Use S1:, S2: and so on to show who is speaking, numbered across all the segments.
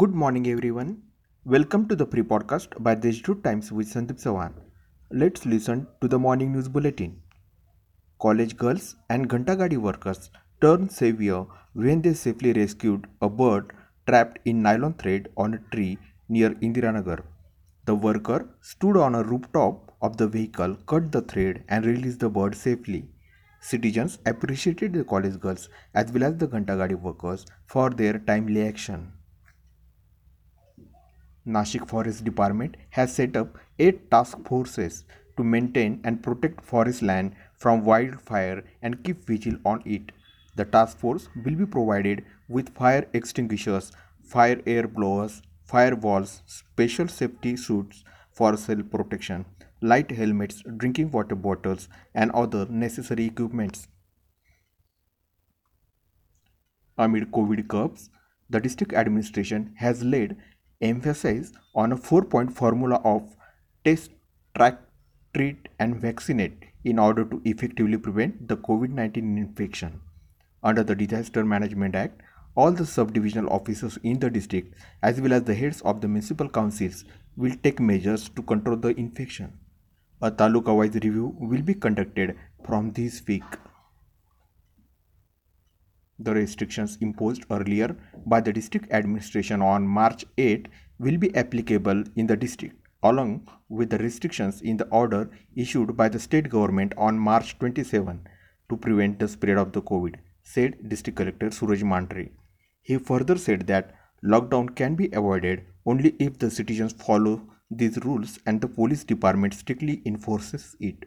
S1: Good morning, everyone. Welcome to the pre podcast by the Institute Times with Sandeep Sawan. Let's listen to the morning news bulletin. College girls and Ghantagadi workers turned savior when they safely rescued a bird trapped in nylon thread on a tree near Indiranagar. The worker stood on a rooftop of the vehicle, cut the thread, and released the bird safely. Citizens appreciated the college girls as well as the Ghantagadi workers for their timely action. Nashik Forest Department has set up eight task forces to maintain and protect forest land from wildfire and keep vigil on it. The task force will be provided with fire extinguishers, fire air blowers, firewalls, special safety suits for self protection, light helmets, drinking water bottles, and other necessary equipments. Amid COVID curbs, the district administration has laid emphasis on a four point formula of test, track, treat, and vaccinate in order to effectively prevent the COVID 19 infection. Under the Disaster Management Act, all the subdivisional officers in the district, as well as the heads of the municipal councils, will take measures to control the infection. A taluka wise review will be conducted from this week. The restrictions imposed earlier by the district administration on March 8 will be applicable in the district, along with the restrictions in the order issued by the state government on March 27 to prevent the spread of the COVID, said District Collector Suraj Mandhare. He further said that lockdown can be avoided only if the citizens follow these rules and the police department strictly enforces it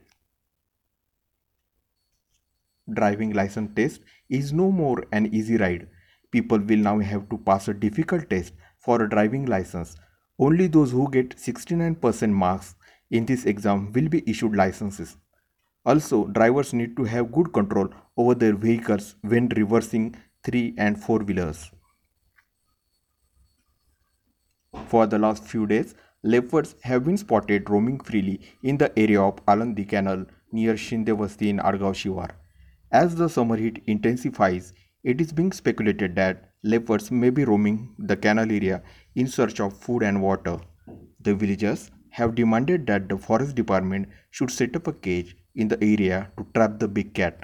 S1: driving license test is no more an easy ride. People will now have to pass a difficult test for a driving license. Only those who get 69% marks in this exam will be issued licenses. Also, drivers need to have good control over their vehicles when reversing 3 and 4 wheelers. For the last few days, leopards have been spotted roaming freely in the area of Alandi Canal near Shindevasti in Argav Shivar. As the summer heat intensifies, it is being speculated that leopards may be roaming the canal area in search of food and water. The villagers have demanded that the forest department should set up a cage in the area to trap the big cat.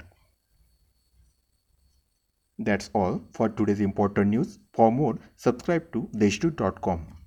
S1: That's all for today's important news. For more, subscribe to deshdoot.com.